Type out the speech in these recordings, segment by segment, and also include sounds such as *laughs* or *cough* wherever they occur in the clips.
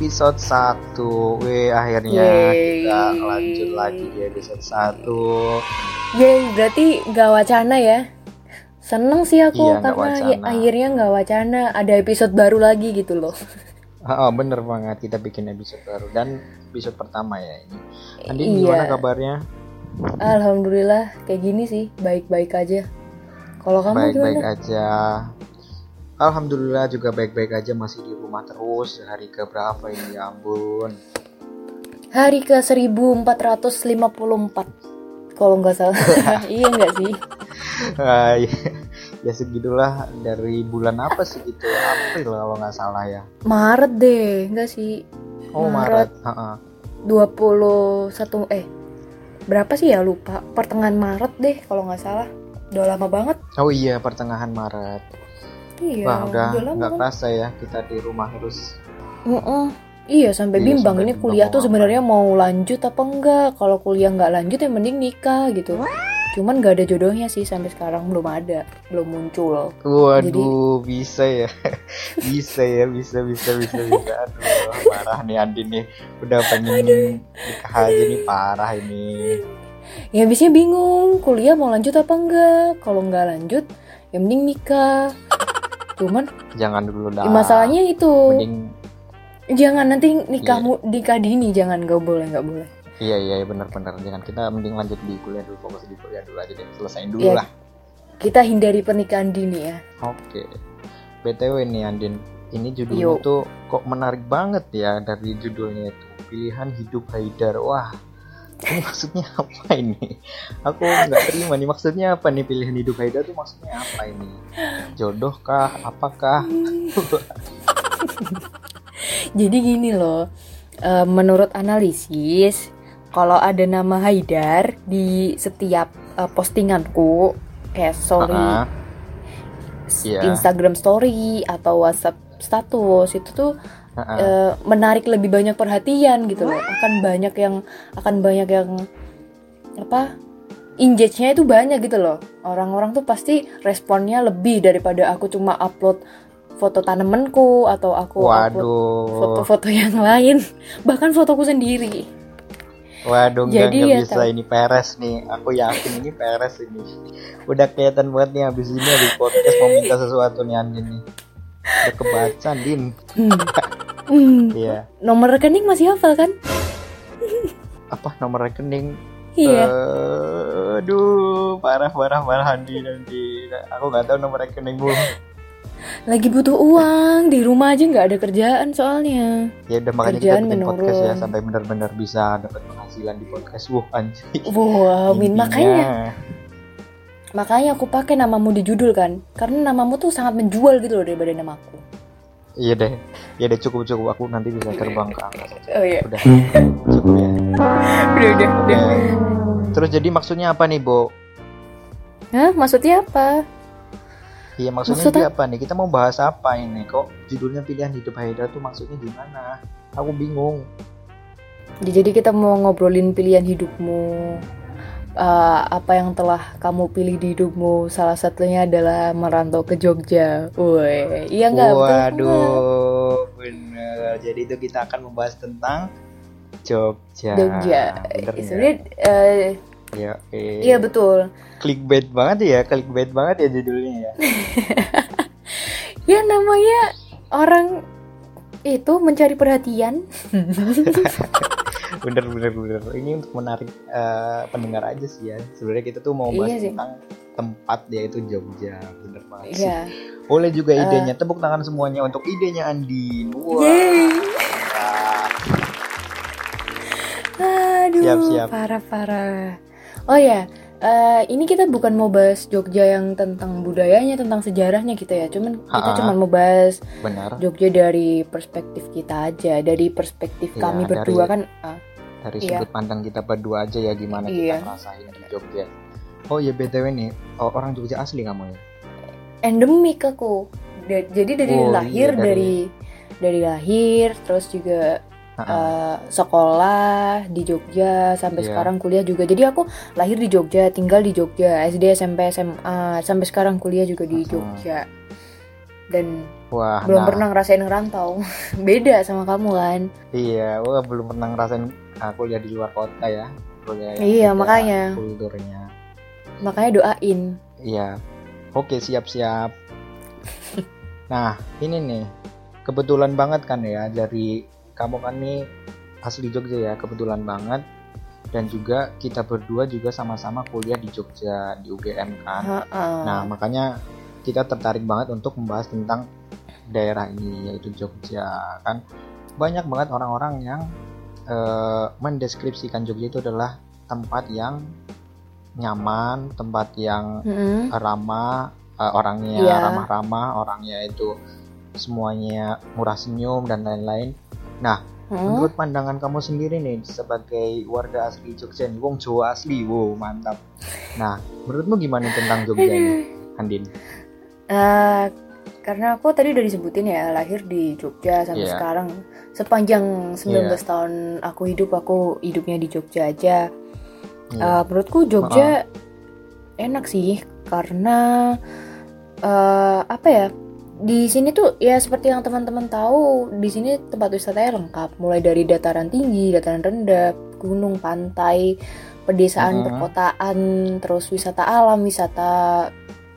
episode 1 Wih akhirnya Yeay. kita lanjut lagi di episode 1 Yeay, berarti nggak wacana ya? Seneng sih aku Iya, karena wacana. akhirnya nggak wacana, ada episode baru lagi gitu loh. oh, *laughs* Bener banget kita bikin episode baru Dan episode pertama ya ini Andi Iya. gimana kabarnya? Alhamdulillah kayak gini sih, baik-baik aja. Kalau kamu Baik-baik gimana? aja Alhamdulillah juga baik-baik aja masih di rumah terus Hari ke berapa ini ya ampun Hari ke 1454 kalau nggak salah. *laughs* iya nggak sih? Ah, iya. Ya segitulah dari bulan apa sih gitu April kalau nggak salah ya Maret deh, nggak sih? Oh Maret. Maret, Ha-ha. 21 eh berapa sih ya lupa pertengahan Maret deh kalau nggak salah udah lama banget Oh iya pertengahan Maret iya Wah udah nggak kan? kerasa ya kita di rumah terus. Mm-mm. iya sampai Iya, bimbang sampai ini bimbang kuliah tuh sebenarnya mau lanjut apa enggak? Kalau kuliah nggak lanjut ya mending nikah gitu. Cuman nggak ada jodohnya sih sampai sekarang belum ada belum muncul. Waduh bisa ya, *laughs* bisa ya, bisa bisa bisa bisa. Aduh parah nih Andi nih, udah pengen nikah aja nih parah ini. ya biasanya bingung kuliah mau lanjut apa enggak? Kalau nggak lanjut ya mending nikah cuman Jangan dulu dah. ya masalahnya itu Mending jangan nanti nikahmu nikah dini jangan nggak boleh nggak boleh iya iya benar-benar jangan kita mending lanjut di kuliah dulu fokus di kuliah dulu aja deh selesain dulu Iya. lah. kita hindari pernikahan dini ya Oke. BTW nih Andin, ini judulnya Yuk. tuh kok menarik banget ya dari judulnya itu. Pilihan hidup Haidar. Wah. Ini maksudnya *laughs* apa ini? Aku nggak terima nih maksudnya apa nih pilihan hidup Haidar tuh maksudnya apa ini? Jodoh kah? Apakah? *laughs* Jadi gini loh, eh, menurut analisis, kalau ada nama Haidar di setiap eh, postinganku, kayak story, Ah, Iya. Instagram story atau WhatsApp status itu tuh eh, menarik lebih banyak perhatian gitu loh. Akan banyak yang akan banyak yang apa? Engage-nya itu banyak gitu loh. Orang-orang tuh pasti responnya lebih daripada aku cuma upload foto tanamanku atau aku upload foto-foto yang lain *laughs* bahkan fotoku sendiri Waduh, Jadi ya, bisa tahu. ini peres nih. Aku yakin ini peres ini. Udah kelihatan banget nih habis ini di podcast mau minta sesuatu nih Andin nih. Udah kebaca, Din. hmm. *laughs* Hmm. Iya. nomor rekening masih hafal kan *laughs* Apa nomor rekening? iya Eh, aduh, parah parah parah Andi nanti. Aku nggak tahu nomor rekeningmu. lagi butuh uang di rumah aja nggak ada kerjaan soalnya Ya udah makanya kita Kerjaan bikin podcast ya menurun. sampai benar-benar bisa dapat penghasilan di podcast. Wah, anjing. wow min makanya makanya aku pakai namamu di judul kan karena namamu tuh sangat menjual gitu loh daripada namaku Iya deh. Iya deh cukup cukup aku nanti bisa terbang ke angkasa. oh iya Udah. *laughs* Cukup ya. udah udah Ya. Terus jadi maksudnya apa nih, Bo? Hah, maksudnya apa Iya maksudnya Maksud apa nih? Kita mau bahas apa ini? Kok judulnya pilihan hidup Haidar tuh maksudnya gimana? Aku bingung. Ya, Jadi kita mau ngobrolin pilihan hidupmu Eh, apa yang telah kamu pilih di hidupmu salah satunya adalah merantau ke Jogja. Woi, iya nggak? Waduh, bener. Jadi itu kita akan membahas tentang Jogja. Jogja. Nggak? Sebenarnya Iya, eh. iya betul. Clickbait banget ya, clickbait banget ya judulnya ya. *laughs* Ya namanya orang itu mencari perhatian. *laughs* bener bener bener. Ini untuk menarik eh, pendengar aja sih ya. Sebenarnya kita tuh mau Iya bahas sih. tentang tempat yaitu Jogja. Bener banget sih. Iya. Boleh juga Eh. idenya. Tepuk tangan semuanya untuk idenya Andi. Ah, Aduh, Siap, siap. parah-parah. Oh ya, eh, ini kita bukan mau bahas Jogja yang tentang budayanya, tentang sejarahnya gitu ya. Cuman kita Ha-ha. cuma mau bahas benar. Jogja dari perspektif kita aja, dari perspektif Iya, kami dari- berdua kan. ah, Dari Iya. sudut pandang kita berdua aja ya gimana Iya. kita ngerasain di Jogja. Oh ya btw nih, oh, orang Jogja asli kamu ya? endemik aku. Da- jadi dari Oh, lahir iya, dari dari lahir, terus juga Eh, sekolah di Jogja sampai Iya. sekarang kuliah juga. Jadi aku lahir di Jogja, tinggal di Jogja, SD, SMP, SMA, sampai sekarang kuliah juga di. Jogja. dan Wah, belum nah, pernah ngerasain ngerantau. *laughs* Beda sama kamu kan? Iya, wah belum pernah ngerasain ah, kuliah di luar kota ya. Kuliah Iya, makanya. Kulturnya. Makanya doain. Iya. Oke, siap-siap. *laughs* nah, ini nih. Kebetulan banget kan ya dari kamu kan nih asli Jogja ya, kebetulan banget. Dan juga kita berdua juga sama-sama kuliah di Jogja di UGM kan. Ha-ha. Nah, makanya kita tertarik banget untuk membahas tentang daerah ini yaitu Jogja kan. Banyak banget orang-orang yang eh, mendeskripsikan Jogja itu adalah tempat yang nyaman, tempat yang Mm-mm. ramah, eh, orangnya Iya. ramah-ramah, orangnya itu semuanya murah senyum dan lain-lain. Nah, Hmm? menurut pandangan kamu sendiri nih sebagai warga asli Jogja nih, wong Jawa asli, wow mantap. Nah, menurutmu gimana tentang Jogja ini, *laughs* Andin? Eh, karena aku tadi udah disebutin ya lahir di Jogja sampai Iya. sekarang sepanjang 19 Iya. tahun aku hidup aku hidupnya di Jogja aja. Iya. Eh, menurutku Jogja enak sih karena eh, apa ya di sini tuh ya seperti yang teman-teman tahu di sini tempat wisatanya lengkap mulai dari dataran tinggi, dataran rendah, gunung, pantai, pedesaan, Mhm. perkotaan, terus wisata alam, wisata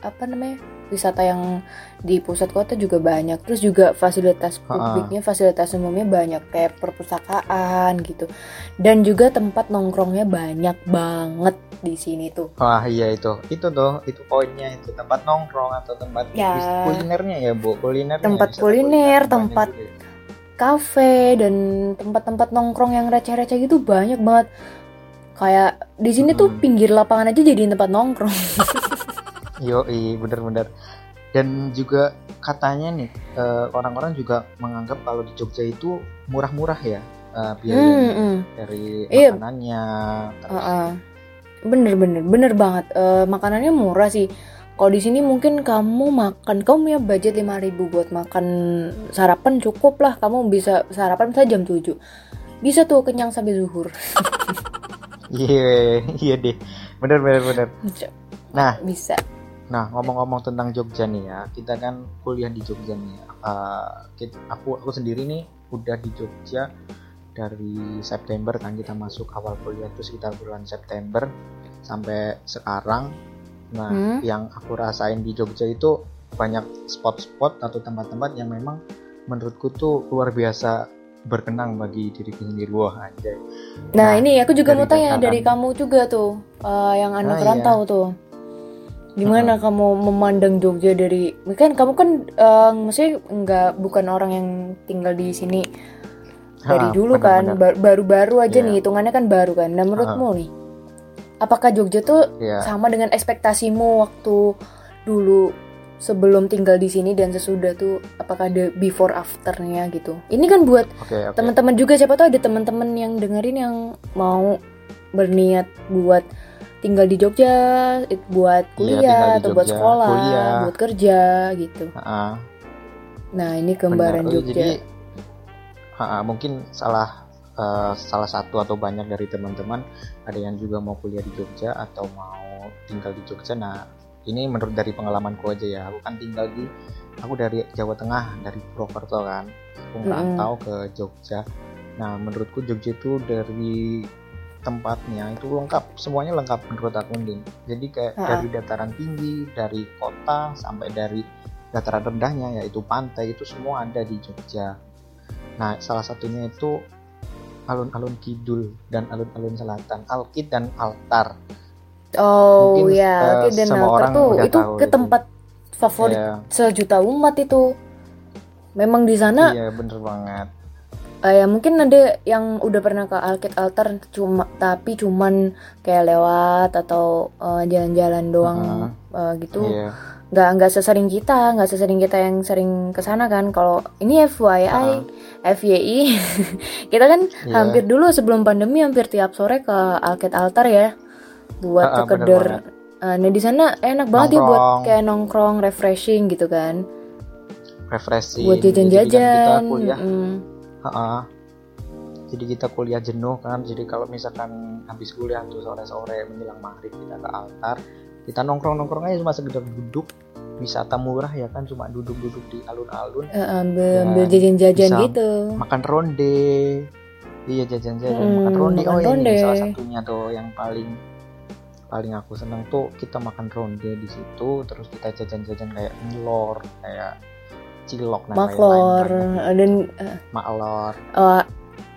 apa namanya wisata yang di pusat kota juga banyak. Terus juga fasilitas publiknya fasilitas umumnya banyak kayak perpustakaan gitu. Dan juga tempat nongkrongnya banyak banget di sini tuh. Wah iya itu, itu tuh, itu poinnya itu tempat nongkrong atau tempat Ya. kulinernya ya bu, kuliner. Tempat kuliner, tempat- kafe dan tempat-tempat nongkrong yang receh-receh gitu banyak banget. Kayak di sini tuh Hmm. pinggir lapangan aja jadiin tempat nongkrong *laughs* Yo bener-bener. Dan juga katanya nih eh, orang-orang juga menganggap kalau di Jogja itu murah-murah ya eh, biayanya Hmm, hmm. dari Iya. makanannya. Terus, Heeh. bener bener bener banget Eh, makanannya murah sih kalau di sini mungkin kamu makan kamu punya budget 5000 buat makan sarapan cukup lah kamu bisa sarapan misalnya jam 7 bisa tuh kenyang sampai zuhur *laughs* Iya, iya deh, bener-bener bener. Nah, bisa Nah, ngomong-ngomong tentang Jogja nih ya, kita kan kuliah di Jogja nih. ya. Eh, kit- aku aku sendiri nih udah di Jogja dari September kan kita masuk awal kuliah itu sekitar bulan September sampai sekarang. Nah, Hmm. yang aku rasain di Jogja itu banyak spot-spot atau tempat-tempat yang memang menurutku tuh luar biasa berkenang bagi diriku sendiri. Wah, anjay. nah, Nah, ini aku juga mau tanya dari kamu juga tuh eh, yang anak Ah, iya. rantau tuh gimana kamu memandang Jogja dari kan kamu kan eh, maksudnya nggak bukan orang yang tinggal di sini dari Ha, dulu kan bener-bener. ba- baru-baru aja Iya. nih hitungannya kan baru kan nah menurutmu nih apakah Jogja tuh Iya. sama dengan ekspektasimu waktu dulu sebelum tinggal di sini dan sesudah tuh apakah ada before afternya gitu ini kan buat Oke, oke. teman-teman juga siapa tahu ada teman-teman yang dengerin yang mau berniat buat tinggal di Jogja buat Iya, kuliah di atau buat Jogja, sekolah kuliah. buat kerja gitu Ha-ha. nah ini gambaran Benar. Oh, Jogja Jadi ha, mungkin salah eh, salah satu atau banyak dari teman-teman ada yang juga mau kuliah di Jogja atau mau tinggal di Jogja. Nah, ini menurut dari pengalamanku aja ya. Aku kan tinggal di aku dari Jawa Tengah, dari Purwokerto kan. Aku merantau ke Jogja. Nah, menurutku Jogja itu dari tempatnya itu lengkap, semuanya lengkap menurut aku Din. Jadi kayak Ha-ha. dari dataran tinggi, dari kota sampai dari dataran rendahnya yaitu pantai itu semua ada di Jogja. Nah, salah satunya itu alun-alun kidul dan alun-alun selatan, Alkit dan Altar. oh mungkin, ya eh, oke dan Altar orang tuh itu ke itu. tempat favorit Iya, sejuta umat itu memang di sana iya bener banget. Eh, ya mungkin ada yang udah pernah ke Alkit Altar cuma tapi cuman kayak lewat atau eh, jalan-jalan doang eh, gitu Iya. nggak nggak sesering kita nggak sesering kita yang sering ke sana kan kalau ini FYI FYI *laughs* kita kan Iya. hampir dulu sebelum pandemi hampir tiap sore ke Alkit Altar ya buat sekedar banget. eh, nah di sana enak banget ya buat Nongkrong. kayak nongkrong refreshing gitu kan refreshing. buat jajan-jajan mm. Ha-ha. Jadi kita kuliah jenuh kan. Jadi kalau misalkan habis kuliah tuh sore-sore menjelang maghrib kita ke altar, kita nongkrong-nongkrong aja cuma sekedar duduk wisata murah ya kan cuma duduk-duduk di alun-alun ambil ambil jajan-jajan gitu makan ronde iya jajan-jajan Hmm, makan ronde makan oh ini ronde. salah satunya tuh yang paling paling aku seneng tuh kita makan ronde di situ terus kita jajan-jajan kayak milor kayak cilok dan maklor. Lain-lain dan eh, maklor. eh,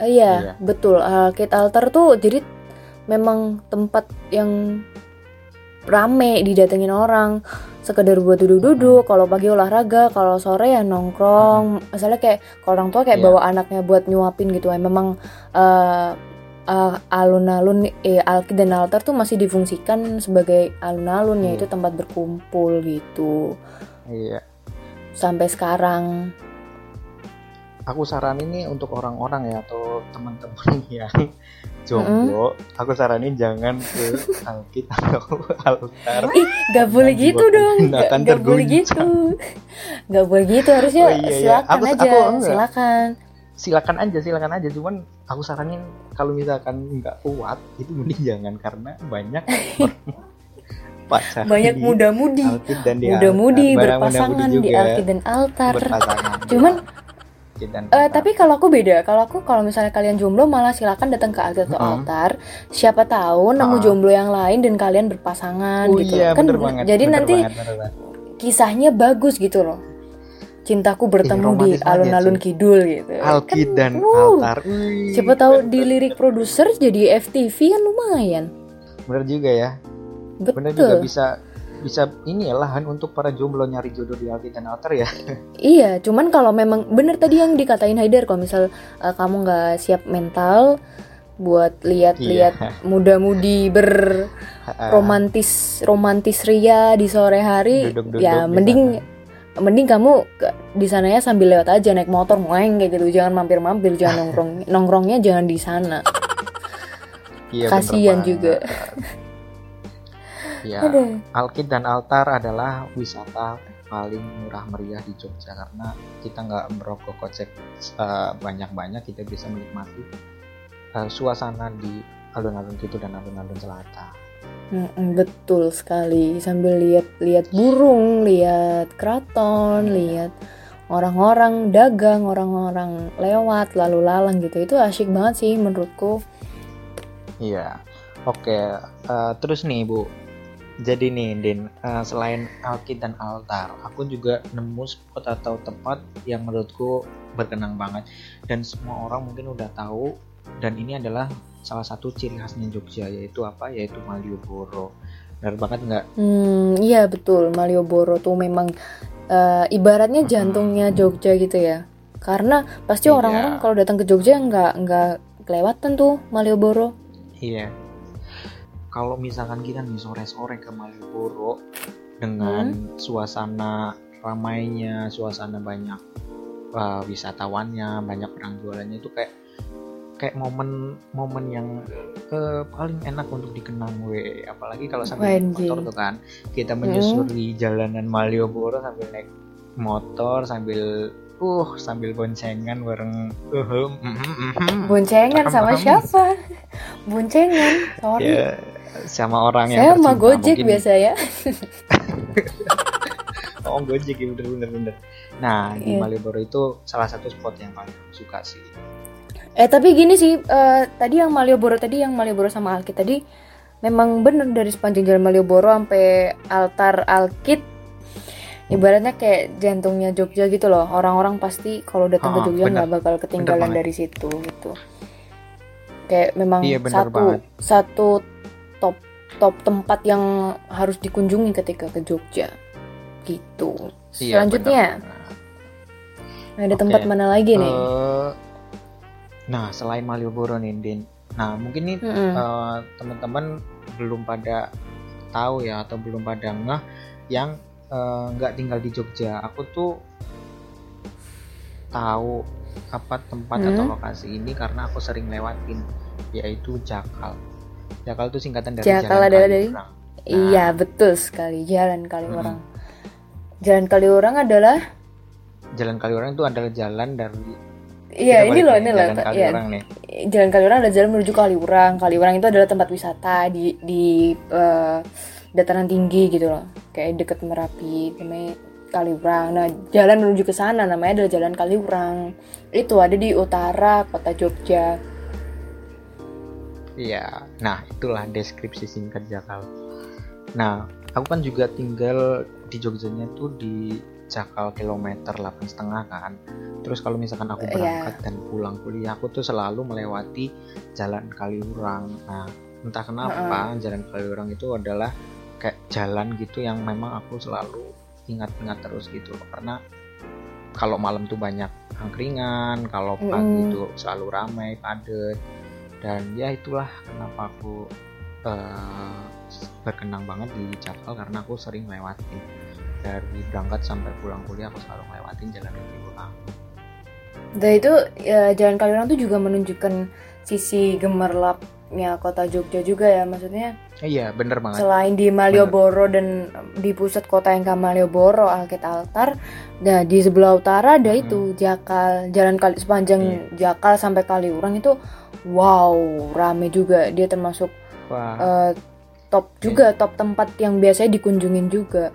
iya, Iya. betul. Alkit Altar tuh jadi memang tempat yang rame didatengin orang. Sekedar buat duduk-duduk kalau pagi olahraga kalau sore ya nongkrong. Misalnya kayak kalau orang tua kayak Iya. bawa anaknya buat nyuapin gitu. Ya memang eh, eh, alun-alun eh, Alkit dan altar tuh masih difungsikan sebagai alun-alun Iya. yaitu tempat berkumpul gitu. Iya sampai sekarang. Aku saranin nih untuk orang-orang ya atau teman-teman *laughs* yang jomblo aku saranin jangan ke *laughs* alkit atau altar. Ih nggak boleh gitu dong. Tindakan nggak boleh gitu. Nggak boleh gitu harusnya Oh, iya, iya. silakan Aku- aja aku enggak. silakan. Silakan aja silakan aja. Cuman aku saranin kalau misalkan nggak kuat itu mending jangan karena banyak *laughs* pacar. Banyak di muda-mudi. Di muda-mudi altar. Berpasangan di alkit dan altar. di Cuman, Eh, altar. tapi kalau aku beda. Kalau aku kalau misalnya kalian jomblo malah silakan datang ke alkit atau Mm-mm. altar. Siapa tahu nemu Ah. jomblo yang lain dan kalian berpasangan oh, gitu iya, kan bener banget, jadi bener nanti banget, bener kisahnya bagus gitu loh. Cintaku bertemu di banget ya, alun-alun kidul gitu. Alkit Kan, dan wuh, altar. Wih, siapa tahu di lirik produser jadi FTV kan lumayan. Bener juga ya betul bener juga bisa bisa ini ya lahan untuk para jomblo nyari jodoh di alkit dan altar ya *laughs* Iya, cuman kalau memang bener tadi yang dikatain Haidar kalau misal uh, kamu nggak siap mental buat lihat-lihat Iya. *laughs* muda-mudi berromantis romantis ria di sore hari, Duduk-duduk ya di mending mending kamu di sananya sambil lewat aja naik motor ngoeng kayak gitu, jangan mampir-mampir, jangan *laughs* nongkrong nongkrongnya jangan di sana. Iya, Kasian bener juga. Ya, Aduh. Alkit dan Altar adalah wisata paling murah meriah di Jogja karena kita nggak merokok kocek eh, banyak-banyak, kita bisa menikmati eh, suasana di alun-alun gitu dan alun-alun selatan. Mm-mm, betul sekali sambil lihat-lihat burung, lihat keraton, lihat orang-orang dagang, orang-orang lewat lalu lalang gitu. Itu asyik banget sih menurutku. Iya, oke. eh, terus nih Bu, jadi nih Din, eh, selain Alkit dan Altar, aku juga nemu spot atau tempat yang menurutku berkenang banget dan semua orang mungkin udah tahu dan ini adalah salah satu ciri khasnya Jogja yaitu apa? Yaitu Malioboro. Benar banget nggak? Hmm, iya betul. Malioboro tuh memang eh, ibaratnya jantungnya Jogja gitu ya. Karena pasti Iya. orang-orang kalau datang ke Jogja nggak nggak kelewatan tuh Malioboro. Iya. Kalau misalkan kita nih sore-sore ke Malioboro dengan suasana ramainya, suasana banyak uh, wisatawannya, banyak orang jualannya itu kayak kayak momen-momen yang eh, paling enak untuk dikenang we. Apalagi kalau sambil naik motor tuh kan kita menyusuri jalanan Malioboro sambil naik motor sambil uh sambil boncengan bareng uh, Boncengan sama siapa? *laughs* Boncengan, sorry. ya sama orang yang Saya sama. Gojek Mungkin- biasa ya. *laughs* oh Gojek ya bener bener bener nah di Iya. Malioboro itu salah satu spot yang paling suka sih Eh tapi gini sih, eh, tadi yang Malioboro tadi yang Malioboro sama Alkit tadi memang bener dari sepanjang jalan Malioboro sampai altar Alkit ibaratnya kayak jantungnya Jogja gitu loh. Orang-orang pasti kalau datang ke Ah, Jogja nggak bakal ketinggalan dari situ gitu. Kayak memang Iya, satu banget. satu top tempat yang harus dikunjungi ketika ke Jogja gitu. Iya, Selanjutnya bener-bener. ada Oke. tempat mana lagi nih? Eh, nah selain Malioboro nih Din nah mungkin nih Mm-mm. eh, teman-teman belum pada tahu ya atau belum pada ngeh yang eh, nggak tinggal di Jogja aku tuh tahu apa tempat Hmm. atau lokasi ini karena aku sering lewatin yaitu Jakal Jakal itu singkatan dari Jakal Jalan adalah dari- Kaliurang. Iya betul sekali. Jalan Kaliurang. Jalan Kaliurang adalah Jalan Kaliurang itu adalah jalan dari Iya ini loh ini loh. Jalan Iya. Kaliurang nih. Jalan Kaliurang adalah jalan menuju Kaliurang. Kaliurang itu adalah tempat wisata di di eh, dataran tinggi gitu loh. Kayak deket merapi namanya Kaliurang. Nah jalan menuju ke sana namanya adalah jalan Kaliurang. Itu ada di utara kota Jogja Iya, nah itulah deskripsi singkat Jakal. Nah, aku kan juga tinggal di Jogjanya tuh di Jakal kilometer 8 setengah kan. Terus kalau misalkan aku Iya. berangkat dan pulang kuliah, aku tuh selalu melewati Jalan Kaliurang. Nah, entah kenapa Jalan Kaliurang itu adalah kayak jalan gitu yang memang aku selalu ingat-ingat terus gitu. Karena kalau malam tuh banyak angkringan, kalau pagi Mm-mm. tuh selalu ramai, padet dan ya itulah kenapa aku eh, berkenang banget di Jakal karena aku sering lewatin dari berangkat sampai pulang kuliah aku selalu lewatin jalan kaki pulang. Dan itu ya, Jalan Kaliurang tuh juga menunjukkan sisi gemerlapnya kota Jogja juga ya maksudnya? Iya bener banget. Selain di Malioboro dan di pusat kota yang ke Malioboro Alket Altar nah di sebelah utara ada Hmm. itu Jakal Jalan Kali sepanjang Iya. Jakal sampai Kaliurang itu wow rame juga. Dia termasuk wah. eh, top juga top tempat yang biasanya dikunjungin juga.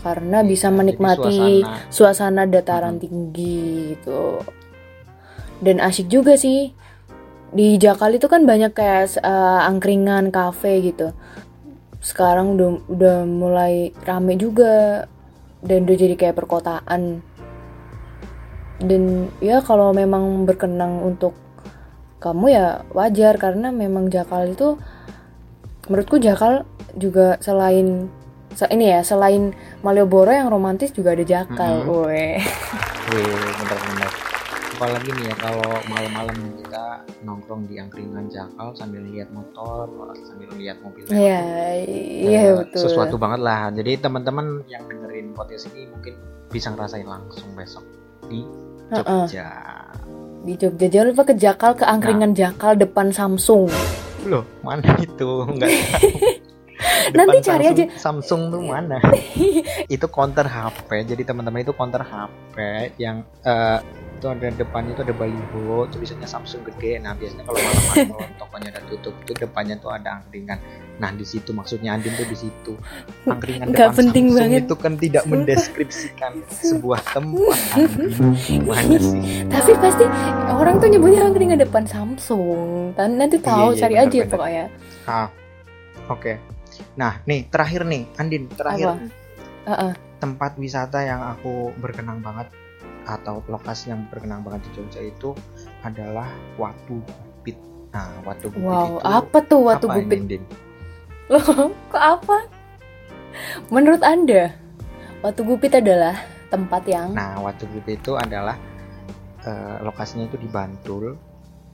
Karena Iya, bisa menikmati suasana- suasana dataran Mhm. tinggi gitu. Dan asik juga sih di Jakal itu kan banyak kayak eh, angkringan kafe gitu sekarang udah udah mulai rame juga dan udah jadi kayak perkotaan dan ya kalau memang berkenang untuk kamu ya wajar karena memang Jakal itu menurutku Jakal juga selain se- ini ya selain Malioboro yang romantis juga ada Jakal, Mhm. weh. wih bener-bener apalagi nih ya kalau malam-malam kita nongkrong di angkringan Jakal sambil lihat motor sambil lihat mobil lewat Iya, iya betul. sesuatu banget lah jadi teman-teman yang dengerin podcast ini mungkin bisa ngerasain langsung besok di. Jogja Di Jogja jangan lupa ke Jakal ke angkringan Jakal depan Samsung. loh mana itu nggak *laughs* Nanti cari Samsung, Samsung tuh mana? *laughs* Itu counter HP jadi teman-teman itu counter HP yang eh, itu ada depannya itu ada baliho tulisannya Samsung gede. Nah biasanya kalau malam *laughs* kalau tokonya udah tutup tuh depannya tuh ada angkringan. Nah di situ maksudnya Andin tuh di situ. Angkringan Nggak depan penting Samsung banget. itu kan tidak mendeskripsikan sebuah tempat. *laughs* Gimana sih? Tapi pasti orang tuh nyebutnya angkringan depan Samsung. Nanti tahu Iya, iya, cari bener, aja bener. pokoknya. ah oke nah nih terakhir nih Andin terakhir Apa? Heeh. tempat wisata yang aku berkenang banget atau lokasi yang berkenang banget di Jogja itu adalah Watu Gupit. Nah, Watu Gupit Wow, itu apa tuh Watu apa Gupit? ini, Din? Loh, kok apa? Menurut Anda, Watu Gupit adalah tempat yang Nah, Watu Gupit itu adalah eh, lokasinya itu di Bantul.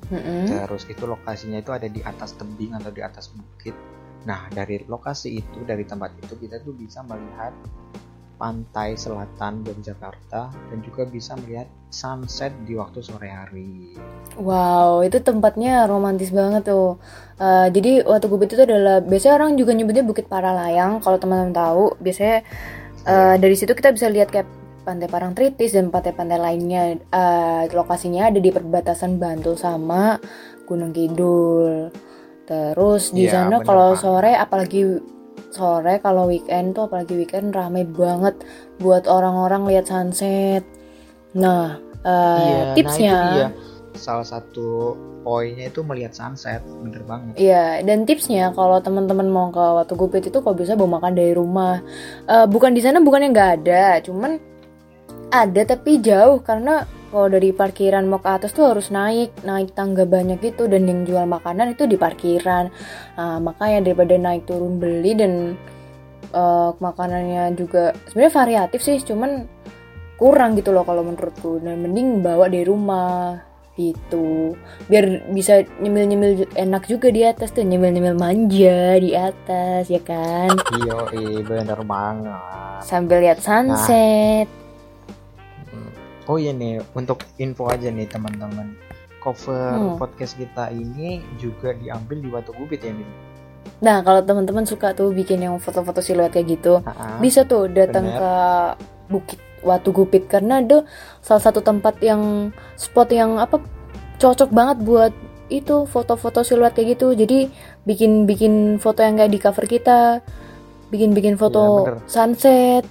Mm-mm. Terus itu lokasinya itu ada di atas tebing atau di atas bukit. Nah, dari lokasi itu, dari tempat itu kita tuh bisa melihat pantai selatan Yogyakarta dan juga bisa melihat sunset di waktu sore hari. Wow, itu tempatnya romantis banget tuh. Eh, jadi Watu Gupit itu adalah biasanya orang juga nyebutnya Bukit Paralayang. Kalau teman-teman tahu, biasanya eh, dari situ kita bisa lihat kayak Pantai Parangtritis dan pantai-pantai lainnya. Eh, lokasinya ada di perbatasan Bantul sama Gunung Kidul. Terus di Iya, sana kalau sore, apalagi sore kalau weekend tuh apalagi weekend ramai banget buat orang-orang lihat sunset. Nah, eh, Iya, tipsnya. nah itu dia. Salah satu poinnya itu melihat sunset, bener banget. Iya, dan tipsnya kalau teman-teman mau ke Watu Gupit itu kalau bisa bawa makan dari rumah. Eh, bukan di sana bukannya nggak ada, cuman ada tapi jauh karena kalau dari parkiran mau ke atas tuh harus naik, naik tangga banyak gitu dan yang jual makanan itu di parkiran. Nah, makanya daripada naik turun beli dan eh, makanannya juga sebenarnya variatif sih, cuman kurang gitu loh kalau menurutku. Dan mending bawa dari rumah gitu biar bisa nyemil-nyemil enak juga di atas tuh nyemil-nyemil manja di atas ya kan Iya, bener banget. sambil lihat sunset Hmm. Oh iya nih, untuk info aja nih teman-teman. Cover Hmm. podcast kita ini juga diambil di Watu Gupit ya, Min? nah kalau teman-teman suka tuh bikin yang foto-foto siluet kayak gitu Ha-ha. bisa tuh datang ke Bukit Watu Gupit karena itu salah satu tempat yang spot yang apa cocok banget buat itu foto-foto siluet kayak gitu jadi bikin bikin foto yang kayak di cover kita bikin-bikin foto Iya, bener. sunset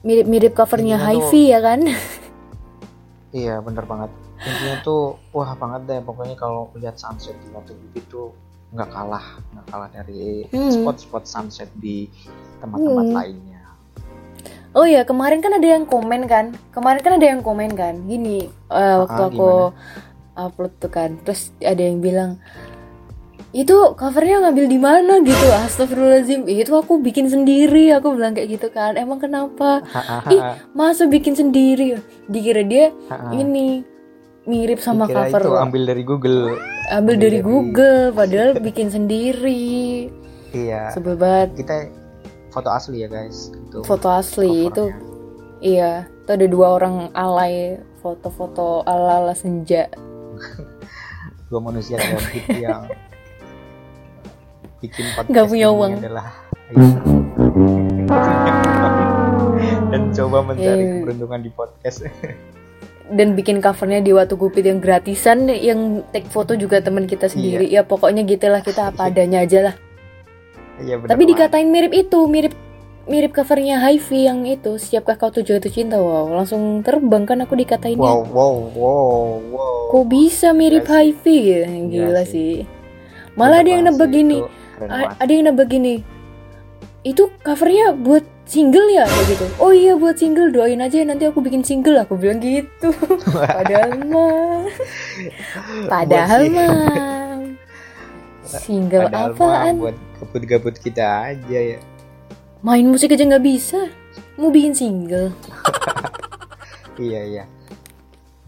mirip-mirip covernya tuh- Hi-Fi ya kan *laughs* Iya bener banget. Intinya tuh wah banget deh pokoknya kalau lihat sunset di Batu Bukit tuh nggak kalah nggak kalah dari Hmm. spot-spot sunset di tempat-tempat Hmm. lainnya. Oh ya kemarin kan ada yang komen kan kemarin kan ada yang komen kan gini eh, waktu Ah, aku upload tuh kan terus ada yang bilang itu covernya ngambil di mana? gitu. Astagfirullahaladzim itu aku bikin sendiri. Aku bilang kayak gitu kan. Emang kenapa? Ih, masa bikin sendiri? Dikira dia ini mirip sama Dikira cover itu ambil dari Google. ambil dari Google padahal bikin sendiri. Iya. sebel banget. Kita foto asli ya guys. Itu foto asli itu covernya. iya itu ada dua orang alay foto-foto ala-ala senja. *laughs* Dua manusia kreatif yang *laughs* bikin podcast Nggak punya ini uang. adalah *laughs* dan coba mencari Eh. keberuntungan di podcast. Dan bikin covernya di Watu Gupit yang gratisan yang take foto juga teman kita sendiri. Ya pokoknya gitulah kita apa *laughs* adanya aja lah. Iya, bener tapi dikatain mirip itu mirip mirip covernya Hi-Fi yang itu siapkah kau tuh jatuh cinta. Wow langsung terbang kan aku dikatainnya. Wow wow wow wow. Kok bisa mirip Gila sih. Hi-Fi ya? Gila sih. sih. Malah ada yang nebak gini itu keren A- banget. ada yang nebak gini itu covernya buat single ya? Kayak gitu. Oh iya buat single doain aja nanti aku bikin single. Aku bilang gitu. *laughs* Padahal mah. Padahal mah. *laughs* Single Padahal apaan? buat gabut-gabut kita aja ya. Main musik aja nggak bisa. Mau bikin single. *laughs* Iya iya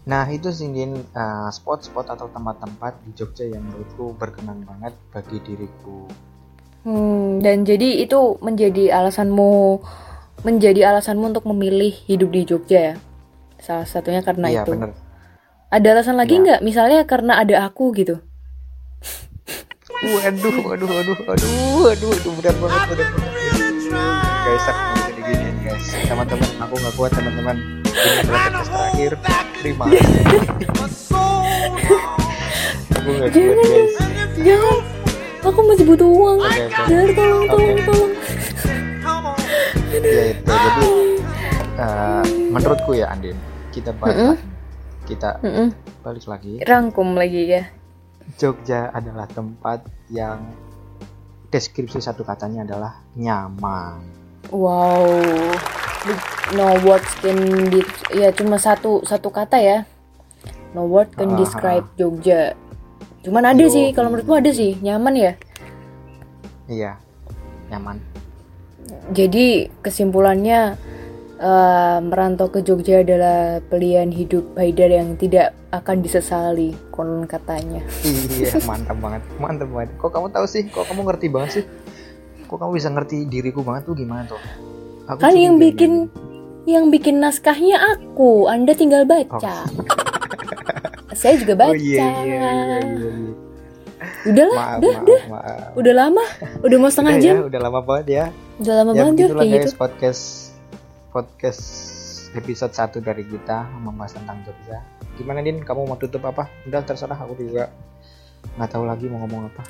nah itu sih Din, uh, spot-spot atau tempat-tempat di Jogja yang menurutku berkenan banget bagi diriku hmm, dan jadi itu menjadi alasanmu menjadi alasanmu untuk memilih hidup di Jogja ya salah satunya karena iya itu bener ada alasan lagi Iya. nggak misalnya karena ada aku gitu Waduh, waduh, waduh, waduh, waduh, waduh, berat banget, berat banget. Guys, aku gini guys. Teman-teman, aku nggak kuat teman-teman. Terakhir. Terima kasih. kuat guys. jangan aku masih butuh uang jangan tolong tolong Oke. tolong Ya itu. Jadi eh, menurutku ya Andin, kita balik lagi. Kita balik lagi. rangkum lagi ya Jogja adalah tempat yang deskripsi satu katanya adalah nyaman. wow no words can di ya cuma satu satu kata ya no word can Ah, describe Jogja cuman ada Yo. sih kalau menurutmu ada sih nyaman ya Iya, nyaman. jadi kesimpulannya eh, merantau ke Jogja adalah pilihan hidup Haidar yang tidak akan disesali konon katanya Iya, *laughs* mantap banget. Mantap banget. Kok kamu tahu sih? Kok kamu ngerti banget sih? Kok kamu bisa ngerti diriku banget tuh gimana tuh? Aku kan yang bikin nih. yang bikin naskahnya aku anda tinggal baca saya juga baca *laughs* Oh iya iya iya iya. iya. udahlah Maaf, udah maaf, udah maaf. udah lama udah mau setengah Udah jam ya, udah lama banget ya. udah lama ya banget begitulah kayak guys gitu podcast podcast episode 1 dari kita membahas tentang Jogja. Gimana Din? Kamu mau tutup apa? Udah terserah aku juga nggak tahu lagi mau ngomong apa.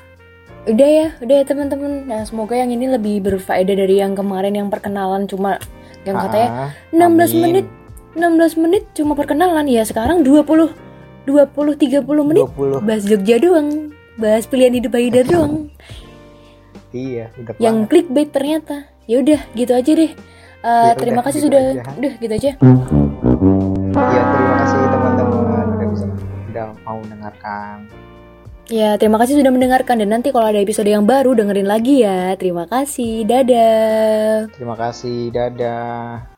Udah ya udah ya teman-teman nah semoga yang ini lebih berfaedah dari yang kemarin yang perkenalan cuma yang katanya Ah, 16 amin. menit 16 menit cuma perkenalan ya sekarang 20 20 30 menit 20 bahas Jogja doang bahas pilihan hidup Haidar *laughs* doang Iya, udah yang banget. clickbait ternyata ya udah gitu aja deh Eh, Ya terima udah, kasih gitu sudah aja. udah gitu aja Iya, terima kasih teman-teman udah bisa udah mau mendengarkan. Ya terima kasih sudah mendengarkan dan nanti kalau ada episode yang baru dengerin lagi ya terima kasih dadah Terima kasih. Dadah.